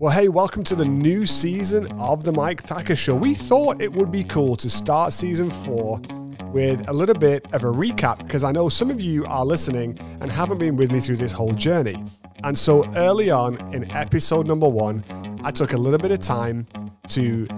Well, hey, welcome to the new season of The Mike Thacker Show. We thought it would be cool to start season four with a little bit of a recap because I know some of you are listening and haven't been with me through this whole journey. And so early on in episode number one, I took a little bit of time to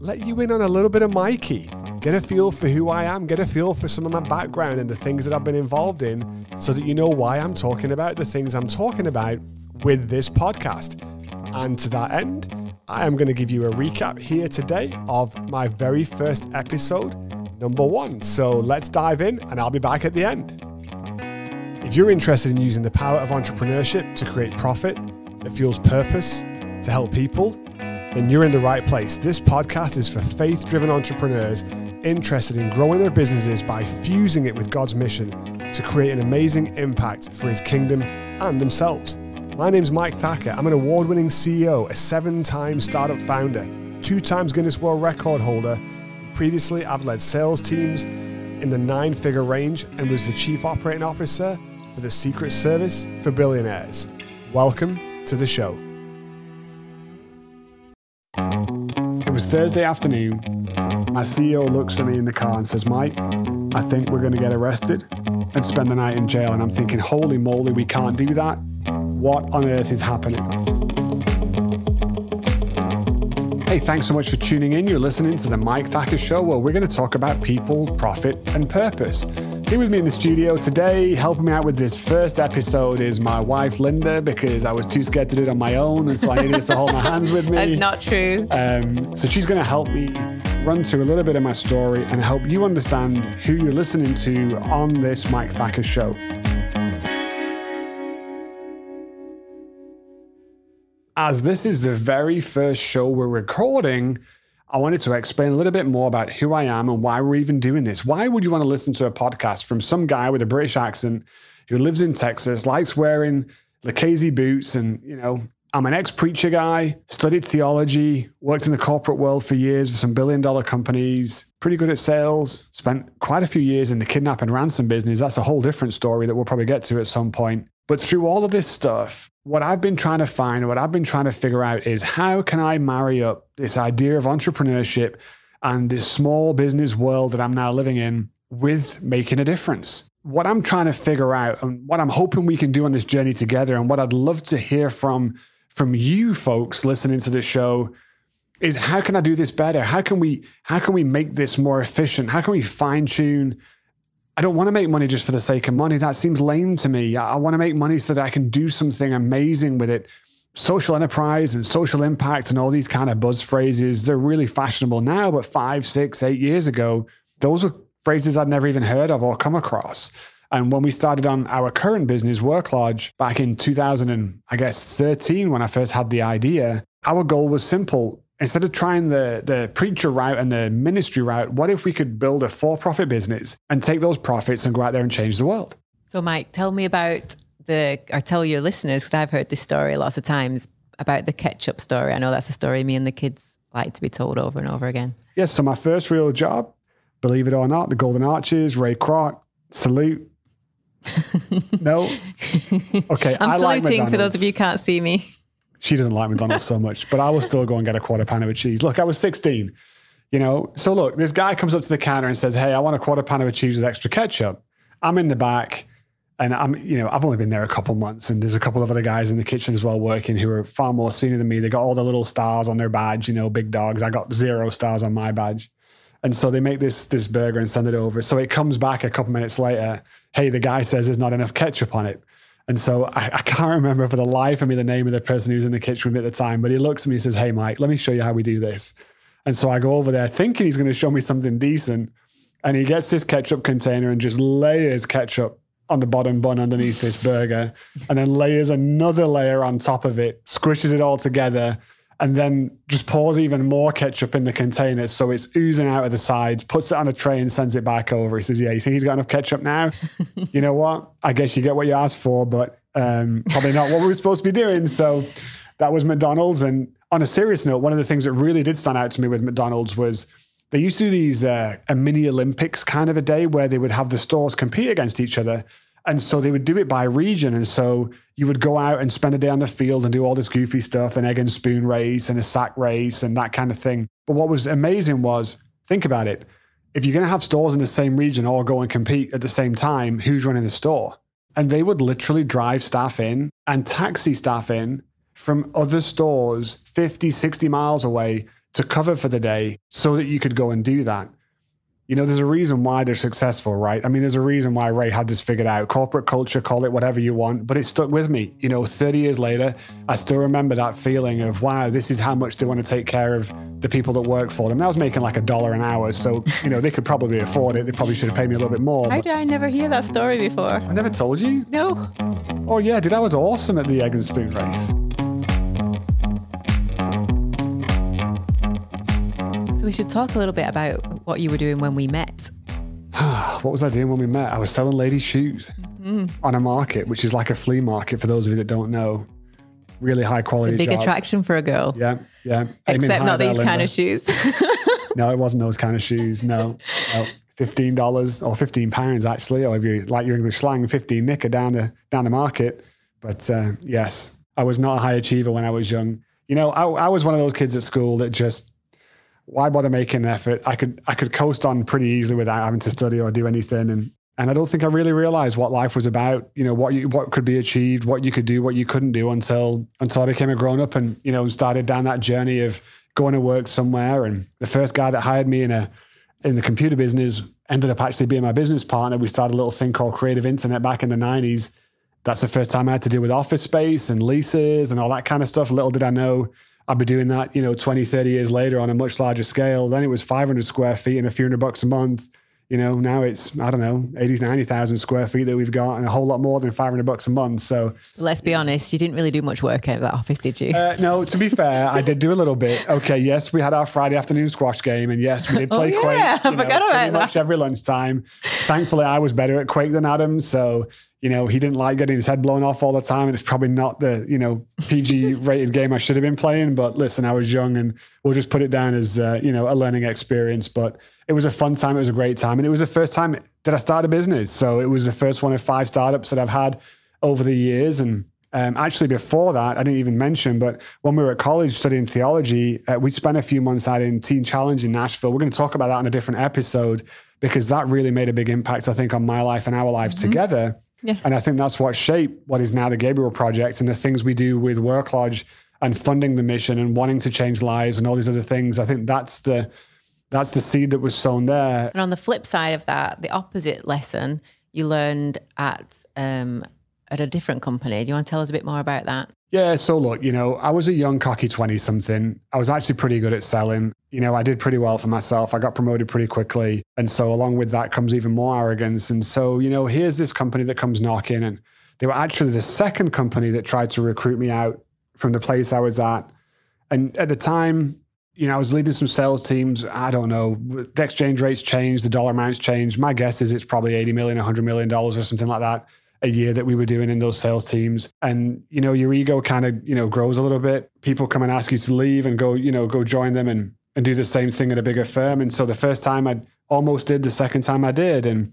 let you in on a little bit of Mikey, get a feel for who I am, get a feel for some of my background and the things that I've been involved in so that you know why I'm talking about the things I'm talking about with this podcast. And to that end, I am going to give you a recap here today of my very first episode, number one. So let's dive in, and I'll be back at the end. If you're interested in using the power of entrepreneurship to create profit that fuels purpose to help people, then you're in the right place. This podcast is for faith driven entrepreneurs interested in growing their businesses by fusing it with God's mission to create an amazing impact for his kingdom and themselves. My name's Mike Thacker. I'm an award winning CEO, a seven time startup founder, two times Guinness World Record holder. Previously, I've led sales teams in the nine figure range and was the chief operating officer for the Secret Service for billionaires. Welcome to the show. It was Thursday afternoon. My CEO looks at me in the car and says, Mike, I think we're going to get arrested and spend the night in jail. And I'm thinking, holy moly, we can't do that what on earth is happening? Hey, thanks so much for tuning in. You're listening to the Mike Thacker Show, where we're going to talk about people, profit, and purpose. Here with me in the studio today, helping me out with this first episode, is my wife Linda, because I was too scared to do it on my own, and so I needed to hold my hands with me. That's not true. Um, so she's going to help me run through a little bit of my story and help you understand who you're listening to on this Mike Thacker Show. As this is the very first show we're recording, I wanted to explain a little bit more about who I am and why we're even doing this. Why would you want to listen to a podcast from some guy with a British accent who lives in Texas, likes wearing Lucchese boots, and you know, I'm an ex-preacher guy, studied theology, worked in the corporate world for years for some billion-dollar companies, pretty good at sales, spent quite a few years in the kidnap and ransom business. That's a whole different story that we'll probably get to at some point. But through all of this stuff, what I've been trying to find, what I've been trying to figure out is how can I marry up this idea of entrepreneurship and this small business world that I'm now living in with making a difference? What I'm trying to figure out and what I'm hoping we can do on this journey together and what I'd love to hear from from you folks listening to this show is how can I do this better? How can we how can we make this more efficient? How can we fine tune I don't want to make money just for the sake of money. That seems lame to me. I want to make money so that I can do something amazing with it. Social enterprise and social impact and all these kind of buzz phrases, they're really fashionable now, but five, six, eight years ago, those were phrases I'd never even heard of or come across. And when we started on our current business, Work Lodge, back in 2000 and I guess 13, when I first had the idea, our goal was simple instead of trying the the preacher route and the ministry route, what if we could build a for-profit business and take those profits and go out there and change the world? So, Mike, tell me about the, or tell your listeners, because I've heard this story lots of times about the ketchup story. I know that's a story me and the kids like to be told over and over again. Yes. So, my first real job, believe it or not, the Golden Arches, Ray Kroc, salute. no. Okay. I'm I saluting like for those of you who can't see me she doesn't like McDonald's so much, but I will still go and get a quarter pounder with cheese. Look, I was 16, you know. So look, this guy comes up to the counter and says, Hey, I want a quarter pounder with cheese with extra ketchup. I'm in the back and I'm, you know, I've only been there a couple months and there's a couple of other guys in the kitchen as well working who are far more senior than me. They got all the little stars on their badge, you know, big dogs. I got zero stars on my badge. And so they make this this burger and send it over. So it comes back a couple minutes later. Hey, the guy says there's not enough ketchup on it. And so I, I, can't remember for the life of me the name of the person who's in the kitchen with me at the time, but he looks at me and says, Hey, Mike, let me show you how we do this. And so I go over there thinking he's going to show me something decent. And he gets this ketchup container and just layers ketchup on the bottom bun underneath this burger, and then layers another layer on top of it, squishes it all together, and then just pours even more ketchup in the container so it's oozing out of the sides, puts it on a tray and sends it back over. He says, Yeah, you think he's got enough ketchup now? you know what? I guess you get what you asked for, but um, probably not what we were supposed to be doing. So that was McDonald's. And on a serious note, one of the things that really did stand out to me with McDonald's was they used to do these uh, a mini Olympics kind of a day where they would have the stores compete against each other. And so they would do it by region. And so you would go out and spend a day on the field and do all this goofy stuff, an egg and spoon race and a sack race and that kind of thing. But what was amazing was think about it. If you're going to have stores in the same region all go and compete at the same time, who's running the store? And they would literally drive staff in and taxi staff in from other stores 50, 60 miles away to cover for the day so that you could go and do that you know, there's a reason why they're successful, right? I mean, there's a reason why Ray had this figured out. Corporate culture, call it whatever you want, but it stuck with me. You know, 30 years later, I still remember that feeling of, wow, this is how much they want to take care of the people that work for them. And I was making like a dollar an hour. So, you know, they could probably afford it. They probably should have paid me a little bit more. How did I never hear that story before? I never told you? No. Oh, yeah, dude, I was awesome at the egg and spoon race. So we should talk a little bit about what you were doing when we met. what was I doing when we met? I was selling ladies' shoes mm-hmm. on a market, which is like a flea market for those of you that don't know. Really high quality. Big job. attraction for a girl. Yeah, yeah. Except not these kind of shoes. no, it wasn't those kind of shoes. No, no. Fifteen dollars or fifteen pounds actually, or if you like your English slang, fifteen nicker down the down the market. But uh, yes, I was not a high achiever when I was young. You know, I, I was one of those kids at school that just why bother making an effort? I could I could coast on pretty easily without having to study or do anything. And and I don't think I really realized what life was about. You know what you what could be achieved, what you could do, what you couldn't do until until I became a grown up and you know started down that journey of going to work somewhere. And the first guy that hired me in a in the computer business ended up actually being my business partner. We started a little thing called Creative Internet back in the nineties. That's the first time I had to deal with office space and leases and all that kind of stuff. Little did I know I'd be doing that, you know, 20, 30 years later on a much larger scale. Then it was 500 square feet and a few hundred bucks a month. You know, now it's, I don't know, 80, 90,000 square feet that we've got and a whole lot more than 500 bucks a month. So let's be honest, you didn't really do much work out of that office, did you? Uh, no, to be fair, I did do a little bit. Okay. Yes, we had our Friday afternoon squash game. And yes, we did oh, play oh, yeah. Quake. You know, pretty that. much every lunchtime. Thankfully, I was better at Quake than Adam. So you know, he didn't like getting his head blown off all the time. And it's probably not the, you know, PG rated game I should have been playing. But listen, I was young and we'll just put it down as, uh, you know, a learning experience. But it was a fun time. It was a great time. And it was the first time that I started a business. So it was the first one of five startups that I've had over the years. And um, actually, before that, I didn't even mention, but when we were at college studying theology, uh, we spent a few months out in Teen Challenge in Nashville. We're going to talk about that in a different episode because that really made a big impact, I think, on my life and our lives mm-hmm. together. Yes. And I think that's what shaped what is now the Gabriel Project and the things we do with Work Lodge and funding the mission and wanting to change lives and all these other things. I think that's the that's the seed that was sown there. And on the flip side of that, the opposite lesson you learned at um, at a different company. Do you want to tell us a bit more about that? Yeah. So look, you know, I was a young, cocky 20 something. I was actually pretty good at selling. You know, I did pretty well for myself. I got promoted pretty quickly. And so along with that comes even more arrogance. And so, you know, here's this company that comes knocking. And they were actually the second company that tried to recruit me out from the place I was at. And at the time, you know, I was leading some sales teams. I don't know. The exchange rates changed, the dollar amounts changed. My guess is it's probably 80 million, 100 million dollars or something like that a year that we were doing in those sales teams. And, you know, your ego kind of, you know, grows a little bit. People come and ask you to leave and go, you know, go join them and, and do the same thing at a bigger firm. And so the first time I almost did, the second time I did. And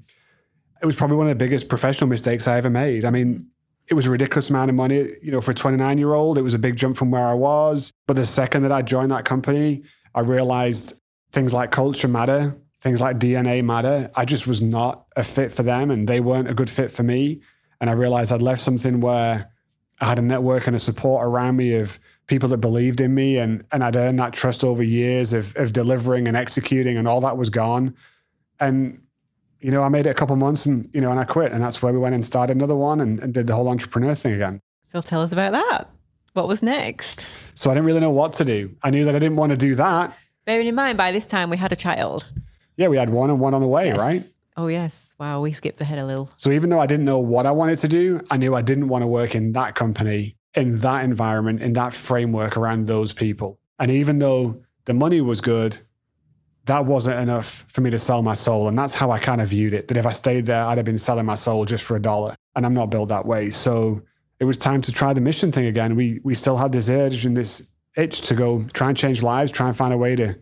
it was probably one of the biggest professional mistakes I ever made. I mean, it was a ridiculous amount of money, you know, for a 29 year old. It was a big jump from where I was. But the second that I joined that company, I realized things like culture matter, things like DNA matter. I just was not a fit for them and they weren't a good fit for me. And I realized I'd left something where I had a network and a support around me of people that believed in me and and I'd earned that trust over years of of delivering and executing and all that was gone. And you know, I made it a couple months and you know, and I quit. And that's where we went and started another one and, and did the whole entrepreneur thing again. So tell us about that. What was next? So I didn't really know what to do. I knew that I didn't want to do that. Bearing in mind by this time we had a child. Yeah, we had one and one on the way, yes. right? Oh, yes. Wow. We skipped ahead a little. So even though I didn't know what I wanted to do, I knew I didn't want to work in that company, in that environment, in that framework around those people. And even though the money was good, that wasn't enough for me to sell my soul. And that's how I kind of viewed it that if I stayed there, I'd have been selling my soul just for a dollar. And I'm not built that way. So it was time to try the mission thing again. We we still had this urge and this itch to go try and change lives, try and find a way to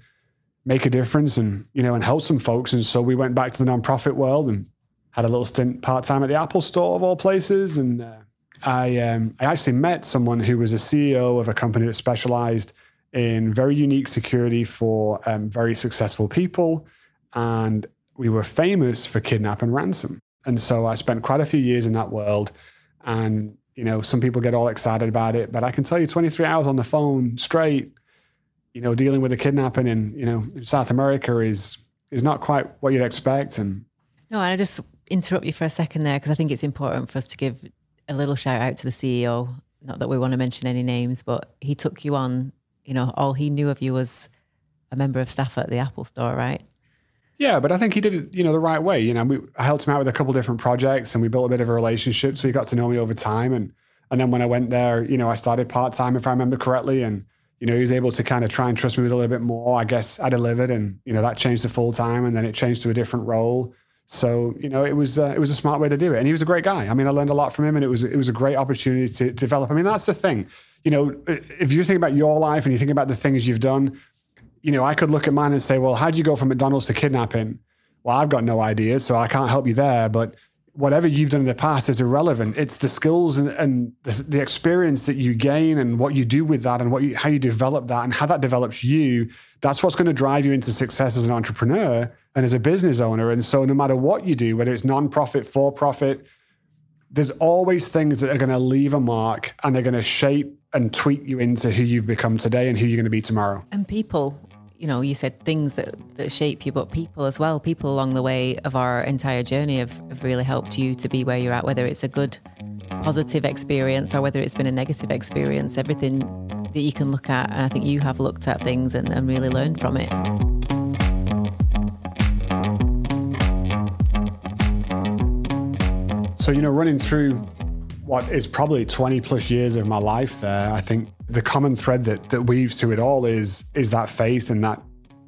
make a difference and you know and help some folks. And so we went back to the nonprofit world and had a little stint part time at the Apple Store of all places, and uh, I um, I actually met someone who was a CEO of a company that specialized in very unique security for um, very successful people, and we were famous for kidnap and ransom. And so I spent quite a few years in that world, and you know some people get all excited about it, but I can tell you, 23 hours on the phone straight, you know, dealing with a kidnapping in you know in South America is is not quite what you'd expect. And no, and I just interrupt you for a second there because I think it's important for us to give a little shout out to the CEO. Not that we want to mention any names, but he took you on. You know, all he knew of you was a member of staff at the Apple Store, right? Yeah, but I think he did it, you know, the right way. You know, we, I helped him out with a couple different projects, and we built a bit of a relationship. So he got to know me over time, and and then when I went there, you know, I started part time, if I remember correctly, and you know, he was able to kind of try and trust me with a little bit more. I guess I delivered, and you know, that changed to full time, and then it changed to a different role. So you know, it was uh, it was a smart way to do it, and he was a great guy. I mean, I learned a lot from him, and it was it was a great opportunity to, develop. I mean, that's the thing. You know, if you think about your life and you think about the things you've done, you know, I could look at mine and say, well, how do you go from McDonald's to kidnapping? Well, I've got no idea, so I can't help you there. But whatever you've done in the past is irrelevant. It's the skills and, and the, the, experience that you gain and what you do with that and what you, how you develop that and how that develops you. That's what's going to drive you into success as an entrepreneur and as a business owner. And so, no matter what you do, whether it's nonprofit, for profit, there's always things that are going to leave a mark and they're going to shape and tweak you into who you've become today and who you're going to be tomorrow. And people, you know, you said things that, that shape you, but people as well, people along the way of our entire journey have, have really helped you to be where you're at, whether it's a good, positive experience or whether it's been a negative experience, everything that you can look at. And I think you have looked at things and, and really learned from it. So, you know, running through what is probably 20 plus years of my life there, I think the common thread that that weaves through it all is is that faith and that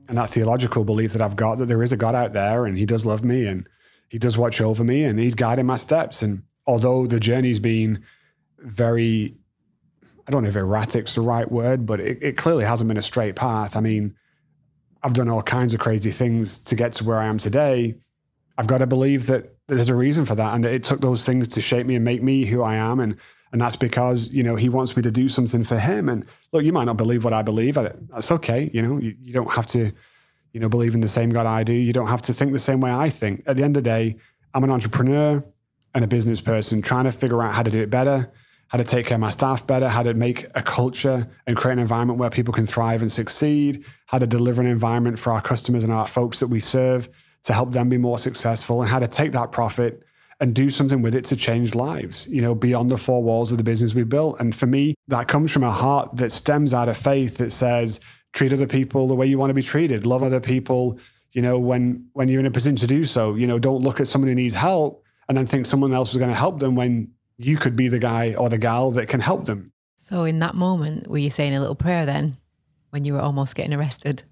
and that theological belief that I've got that there is a God out there and he does love me and he does watch over me and he's guiding my steps. And although the journey's been very I don't know if erratic's the right word, but it, it clearly hasn't been a straight path. I mean, I've done all kinds of crazy things to get to where I am today. I've got to believe that there's a reason for that. And it took those things to shape me and make me who I am. And and that's because you know he wants me to do something for him. And look you might not believe what i believe. That's okay. You know you, you don't have to you know believe in the same god i do. You don't have to think the same way i think. At the end of the day i'm an entrepreneur and a business person trying to figure out how to do it better how to take care of my staff better how to make a culture and create an environment where people can thrive and succeed how to deliver an environment for our customers and our folks that we serve to help them be more successful and how to take that profit and do something with it to change lives, you know, beyond the four walls of the business we built. And for me, that comes from a heart that stems out of faith that says, treat other people the way you want to be treated, love other people, you know, when when you're in a position to do so. You know, don't look at someone who needs help and then think someone else is going to help them when you could be the guy or the gal that can help them. So in that moment, were you saying a little prayer then when you were almost getting arrested?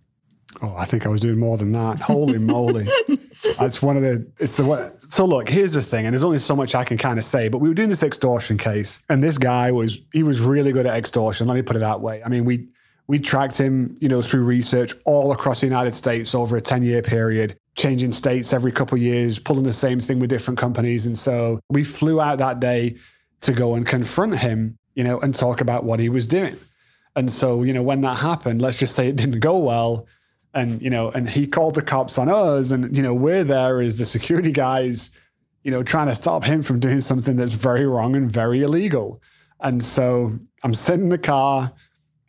Oh, I think I was doing more than that. Holy moly. It's one of the, it's the, what. so look, here's the thing, and there's only so much I can kind of say, but we were doing this extortion case, and this guy was, he was really good at extortion. Let me put it that way. I mean, we, we tracked him, you know, through research all across the United States over a 10 year period, changing states every couple of years, pulling the same thing with different companies. And so we flew out that day to go and confront him, you know, and talk about what he was doing. And so, you know, when that happened, let's just say it didn't go well and you know and he called the cops on us. And you know we're there as the security guys you know trying to stop him from doing something that's very wrong and very illegal. And so i'm sitting in the car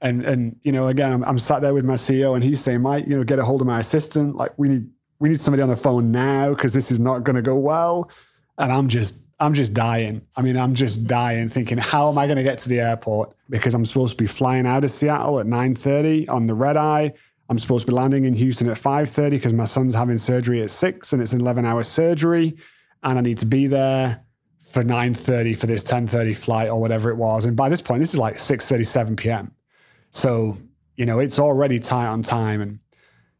and and you know again i'm, I'm sat there with my ceo and he's saying mike you know get a hold of my assistant. Like we need we need somebody on the phone now because this is not going to go well. And i'm just i'm just dying. I mean i'm just dying thinking how am i going to get to the airport? Because i'm supposed to be flying out of seattle at 9.30 on the red eye I'm supposed to be landing in Houston at 5:30 because my son's having surgery at 6 and it's an 11-hour surgery and I need to be there for 9:30 for this 10:30 flight or whatever it was. And by this point this is like 6:37 p.m. So, you know, it's already tight on time and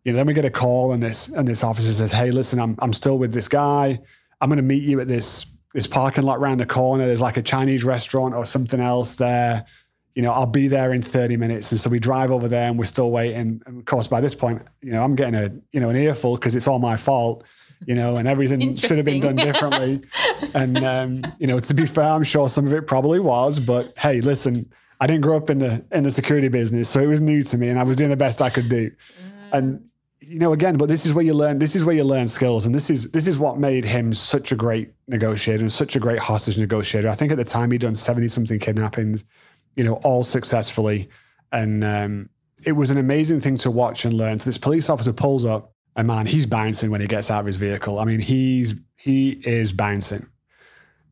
you know, then we get a call and this and this officer says, "Hey, listen, I'm I'm still with this guy. I'm going to meet you at this this parking lot around the corner. There's like a Chinese restaurant or something else there." You know, I'll be there in 30 minutes. And so we drive over there and we're still waiting. And of course, by this point, you know, I'm getting a, you know, an earful because it's all my fault. you know, and everything should have been done differently. and um, you know, to be fair, I'm sure some of it probably was, but hey, listen, I didn't grow up in the in the security business, so it was new to me, and I was doing the best I could do. And you know, again, but this is where you learn. This is where you learn skills, and this is this is what made him such a great negotiator and such a great hostage negotiator. I think at the time he'd done seventy something kidnappings, you know, all successfully, and um, it was an amazing thing to watch and learn. So this police officer pulls up, and man, he's bouncing when he gets out of his vehicle. I mean, he's he is bouncing,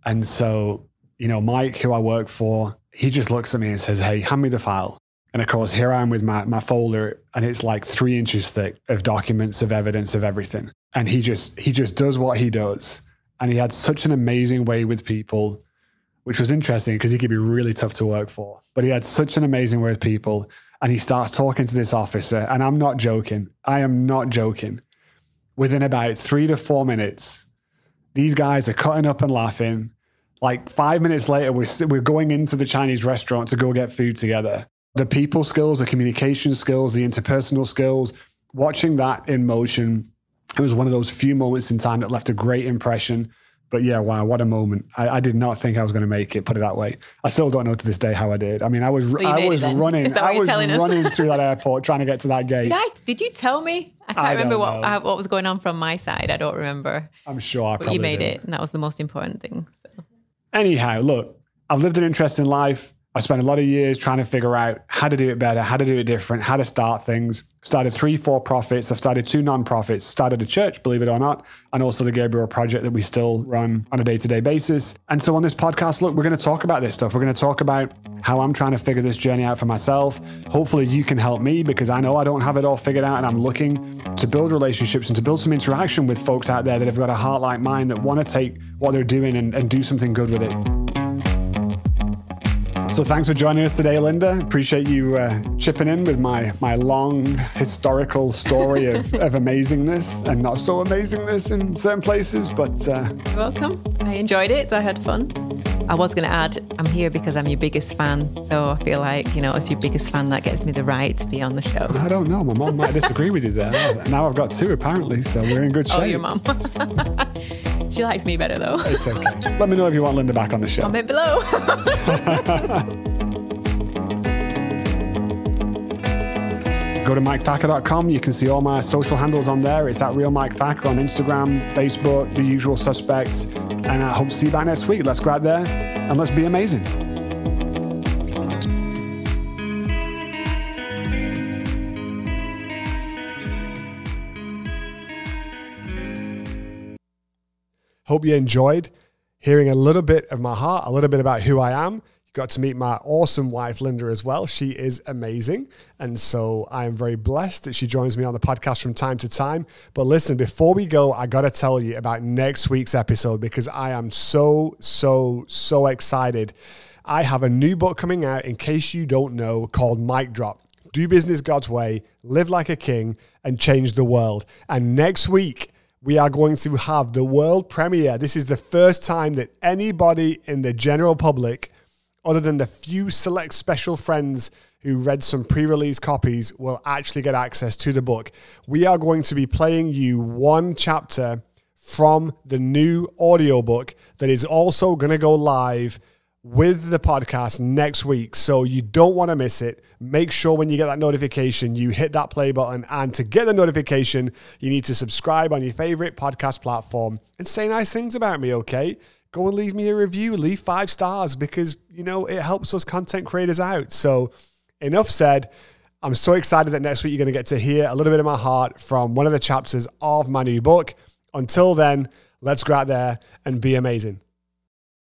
and so you know, Mike, who I work for, he just looks at me and says, "Hey, hand me the file." And of course, here I am with my, my folder, and it's like three inches thick of documents, of evidence, of everything. And he just he just does what he does. And he had such an amazing way with people, which was interesting because he could be really tough to work for. But he had such an amazing way with people. And he starts talking to this officer, and I'm not joking. I am not joking. Within about three to four minutes, these guys are cutting up and laughing. Like five minutes later, we're, we're going into the Chinese restaurant to go get food together the people skills, the communication skills, the interpersonal skills, watching that in motion, it was one of those few moments in time that left a great impression. But yeah, wow, what a moment! I, I did not think I was going to make it. Put it that way. I still don't know to this day how I did. I mean, I was So I was running. I was running through that airport trying to get to that gate. Did, I, did you tell me? I can't I remember what know. uh, what was going on from my side. I don't remember. I'm sure I But you made did. it, and that was the most important thing. So. Anyhow, look, I've lived an interesting life. I spent a lot of years trying to figure out how to do it better, how to do it different, how to start things. Started three, four profits. I've started two nonprofits, started a church, believe it or not, and also the Gabriel Project that we still run on a day to day basis. And so on this podcast, look, we're going to talk about this stuff. We're going to talk about how I'm trying to figure this journey out for myself. Hopefully, you can help me because I know I don't have it all figured out and I'm looking to build relationships and to build some interaction with folks out there that have got a heart like mine that want to take what they're doing and, and do something good with it. So thanks for joining us today, Linda. Appreciate you uh, chipping in with my my long historical story of, of amazingness and not so amazingness in certain places. But uh, You're welcome. I enjoyed it. I had fun. I was going to add, I'm here because I'm your biggest fan. So I feel like, you know, as your biggest fan, that gets me the right to be on the show. I don't know. My mom might disagree with you there. Now I've got two apparently, so we're in good shape. Oh, your mum. she likes me better though. It's okay. Let me know if you want Linda back on the show. Comment below. Go to MikeThacker.com. You can see all my social handles on there. It's at Real Mike Thacker on Instagram, Facebook, the usual suspects. And I hope to see you back next week. Let's go out there and let's be amazing. Hope you enjoyed hearing a little bit of my heart, a little bit about who I am. You got to meet my awesome wife, Linda, as well. She is amazing. And so I am very blessed that she joins me on the podcast from time to time. But listen, before we go, I got to tell you about next week's episode because I am so, so, so excited. I have a new book coming out, in case you don't know, called Mic Drop. Do business God's way, live like a king, and change the world. And next week, we are going to have the world premiere. This is the first time that anybody in the general public, other than the few select special friends who read some pre release copies, will actually get access to the book. We are going to be playing you one chapter from the new audiobook that is also going to go live with the podcast next week. So you don't want to miss it. Make sure when you get that notification, you hit that play button. And to get the notification, you need to subscribe on your favorite podcast platform and say nice things about me, okay? Go and leave me a review, leave five stars because, you know, it helps us content creators out. So enough said. I'm so excited that next week you're going to get to hear a little bit of my heart from one of the chapters of my new book. Until then, let's go out there and be amazing.